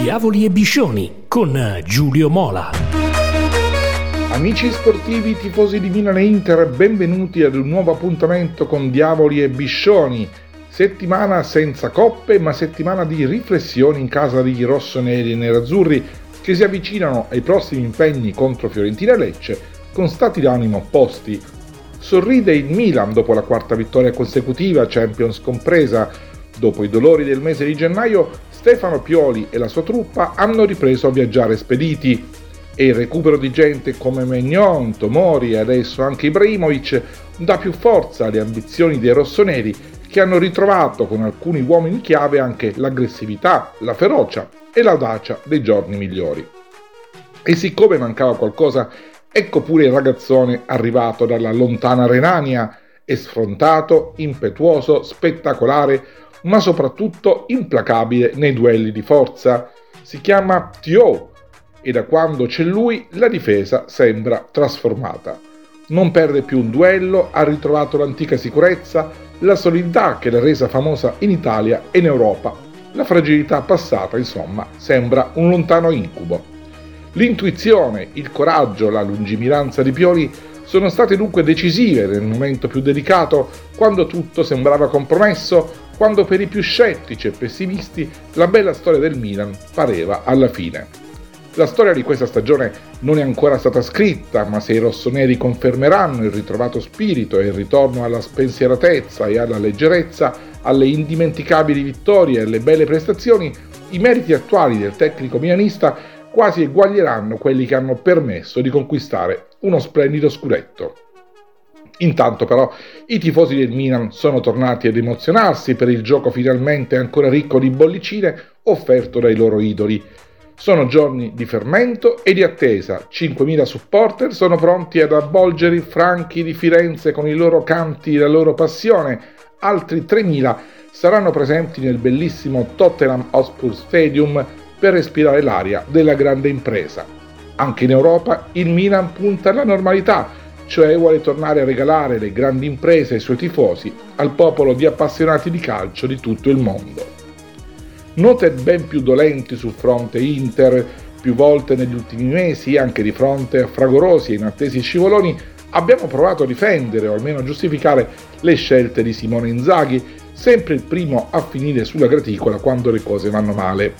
Diavoli e Biscioni con Giulio Mola. Amici sportivi, tifosi di Milan e Inter, benvenuti ad un nuovo appuntamento con Diavoli e Biscioni. Settimana senza coppe, ma settimana di riflessioni in casa di rossoneri e nerazzurri che si avvicinano ai prossimi impegni contro Fiorentina e Lecce con stati d'animo opposti. Sorride il Milan dopo la quarta vittoria consecutiva, Champions compresa. Dopo i dolori del mese di gennaio, Stefano Pioli e la sua truppa hanno ripreso a viaggiare spediti e il recupero di gente come Megnon, Tomori e adesso anche Ibrahimovic dà più forza alle ambizioni dei rossoneri che hanno ritrovato con alcuni uomini chiave anche l'aggressività, la ferocia e l'audacia dei giorni migliori. E siccome mancava qualcosa, ecco pure il ragazzone arrivato dalla lontana Renania, è sfrontato, impetuoso, spettacolare, ma soprattutto implacabile nei duelli di forza. Si chiama Tio e da quando c'è lui la difesa sembra trasformata. Non perde più un duello, ha ritrovato l'antica sicurezza, la solidità che l'ha resa famosa in Italia e in Europa. La fragilità passata, insomma, sembra un lontano incubo. L'intuizione, il coraggio, la lungimiranza di Pioli sono state dunque decisive nel momento più delicato, quando tutto sembrava compromesso, quando per i più scettici e pessimisti la bella storia del Milan pareva alla fine. La storia di questa stagione non è ancora stata scritta, ma se i rossoneri confermeranno il ritrovato spirito e il ritorno alla spensieratezza e alla leggerezza, alle indimenticabili vittorie e alle belle prestazioni, i meriti attuali del tecnico milanista quasi eguaglieranno quelli che hanno permesso di conquistare uno splendido scudetto. Intanto però i tifosi del Milan sono tornati ad emozionarsi per il gioco finalmente ancora ricco di bollicine offerto dai loro idoli sono giorni di fermento e di attesa. 5.000 supporter sono pronti ad avvolgere i franchi di Firenze con i loro canti e la loro passione. Altri 3.000 saranno presenti nel bellissimo Tottenham Hotspur Stadium per respirare l'aria della grande impresa. Anche in Europa il Milan punta alla normalità, cioè vuole tornare a regalare le grandi imprese ai suoi tifosi, al popolo di appassionati di calcio di tutto il mondo note ben più dolenti sul fronte Inter, più volte negli ultimi mesi, anche di fronte a fragorosi e inattesi scivoloni, abbiamo provato a difendere o almeno a giustificare le scelte di Simone Inzaghi, sempre il primo a finire sulla graticola quando le cose vanno male.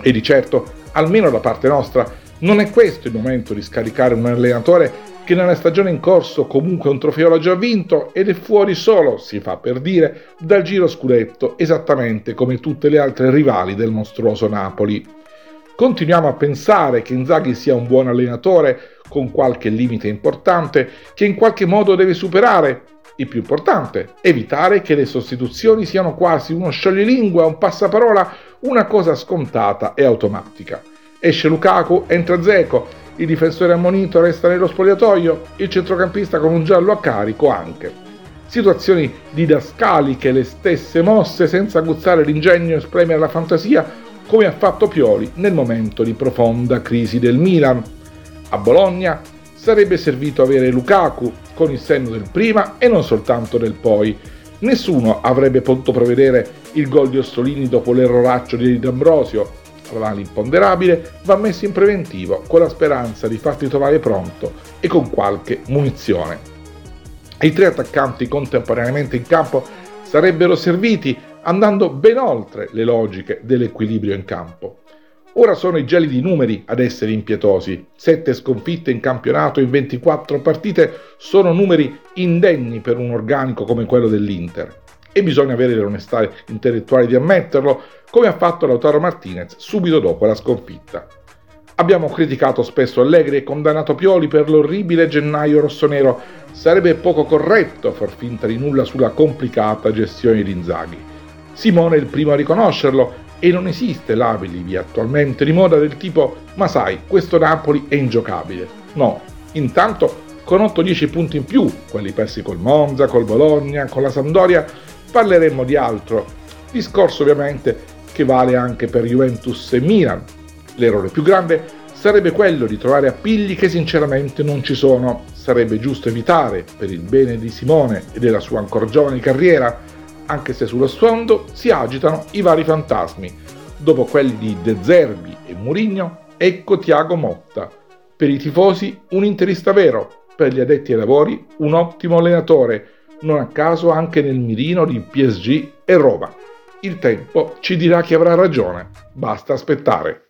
E di certo, almeno da parte nostra, non è questo il momento di scaricare un allenatore che nella stagione in corso comunque un trofeo l'ha già vinto ed è fuori solo, si fa per dire, dal giro scudetto, esattamente come tutte le altre rivali del mostruoso Napoli. Continuiamo a pensare che Inzaghi sia un buon allenatore, con qualche limite importante, che in qualche modo deve superare. Il più importante, evitare che le sostituzioni siano quasi uno scioglilingua, un passaparola, una cosa scontata e automatica. Esce Lukaku, entra Zeco, il difensore ammonito resta nello spogliatoio, il centrocampista con un giallo a carico anche. Situazioni didascaliche, le stesse mosse senza aguzzare l'ingegno e spremere la fantasia, come ha fatto Pioli nel momento di profonda crisi del Milan. A Bologna sarebbe servito avere Lukaku con il senno del prima e non soltanto del poi. Nessuno avrebbe potuto prevedere il gol di Ossolini dopo l'erroraccio di D'Ambrosio, ma l'imponderabile va messo in preventivo con la speranza di farti trovare pronto e con qualche munizione. I tre attaccanti contemporaneamente in campo sarebbero serviti andando ben oltre le logiche dell'equilibrio in campo. Ora sono i gelidi numeri ad essere impietosi. Sette sconfitte in campionato in 24 partite sono numeri indenni per un organico come quello dell'Inter. E bisogna avere l'onestà intellettuale di ammetterlo, come ha fatto Lautaro Martinez subito dopo la sconfitta. Abbiamo criticato spesso Allegri e condannato Pioli per l'orribile gennaio rossonero. Sarebbe poco corretto far finta di nulla sulla complicata gestione di Inzaghi. Simone è il primo a riconoscerlo e non esiste l'abilibi attualmente di moda del tipo ma sai, questo Napoli è ingiocabile. No, intanto con 8-10 punti in più, quelli persi col Monza, col Bologna, con la Sampdoria, parleremo di altro. Discorso ovviamente che vale anche per Juventus e Milan. L'errore più grande sarebbe quello di trovare appigli che sinceramente non ci sono. Sarebbe giusto evitare, per il bene di Simone e della sua ancora giovane carriera, anche se sullo sfondo si agitano i vari fantasmi. Dopo quelli di De Zerbi e Murigno, ecco Tiago Motta. Per i tifosi un interista vero, per gli addetti ai lavori un ottimo allenatore, non a caso anche nel mirino di PSG e Roma. Il tempo ci dirà chi avrà ragione, basta aspettare.